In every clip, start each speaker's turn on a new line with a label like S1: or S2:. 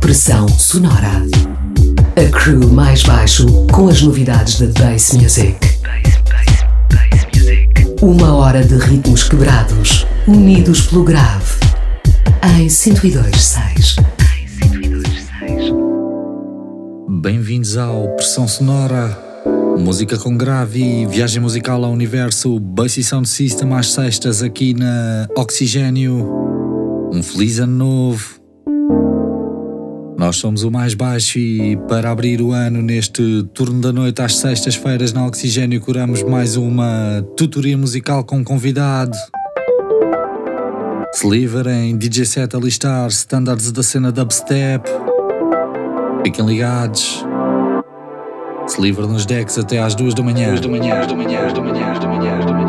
S1: Pressão sonora. A crew mais baixo com as novidades da Bass Music. Uma hora de ritmos quebrados, unidos pelo grave. Em 102.6.
S2: Bem-vindos ao Pressão Sonora. Música com grave e viagem musical ao universo Bass Sound System às sextas aqui na Oxigênio. Um feliz ano novo. Nós somos o mais baixo e para abrir o ano neste turno da noite às sextas-feiras na Oxigênio curamos mais uma tutoria musical com convidado. Sliver em DJ set a listar standards da cena dubstep. Fiquem ligados. Sliver nos decks até às duas da manhã. Da manhã, da manhã, da manhã, da manhã.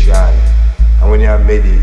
S2: shy. And
S3: when you
S2: are ready,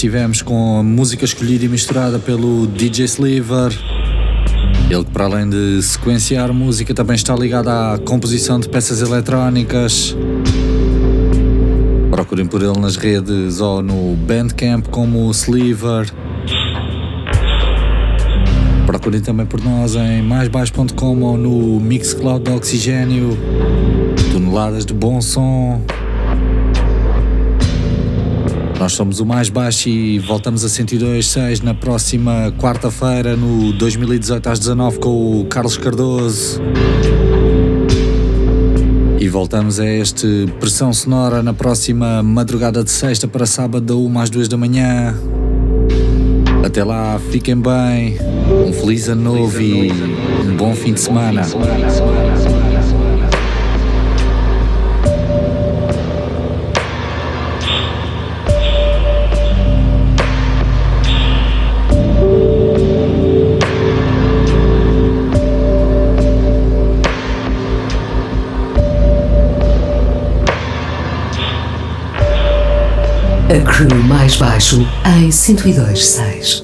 S2: estivemos com música escolhida e misturada pelo DJ Sliver. Ele que para além de sequenciar música também está ligado à composição de peças eletrónicas. Procurem por ele nas redes ou no Bandcamp como Sliver. Procurem também por nós em maisbaixo.com ou no Mixcloud de Oxigênio. Toneladas de bom som. Nós somos o mais baixo e voltamos a 102.6 na próxima quarta-feira, no 2018 às 19 com o Carlos Cardoso. E voltamos a este Pressão Sonora na próxima madrugada de sexta para sábado, da 1 às 2 da manhã. Até lá, fiquem bem, um feliz ano novo e um bom fim de semana.
S1: A crew mais baixo em 102.6.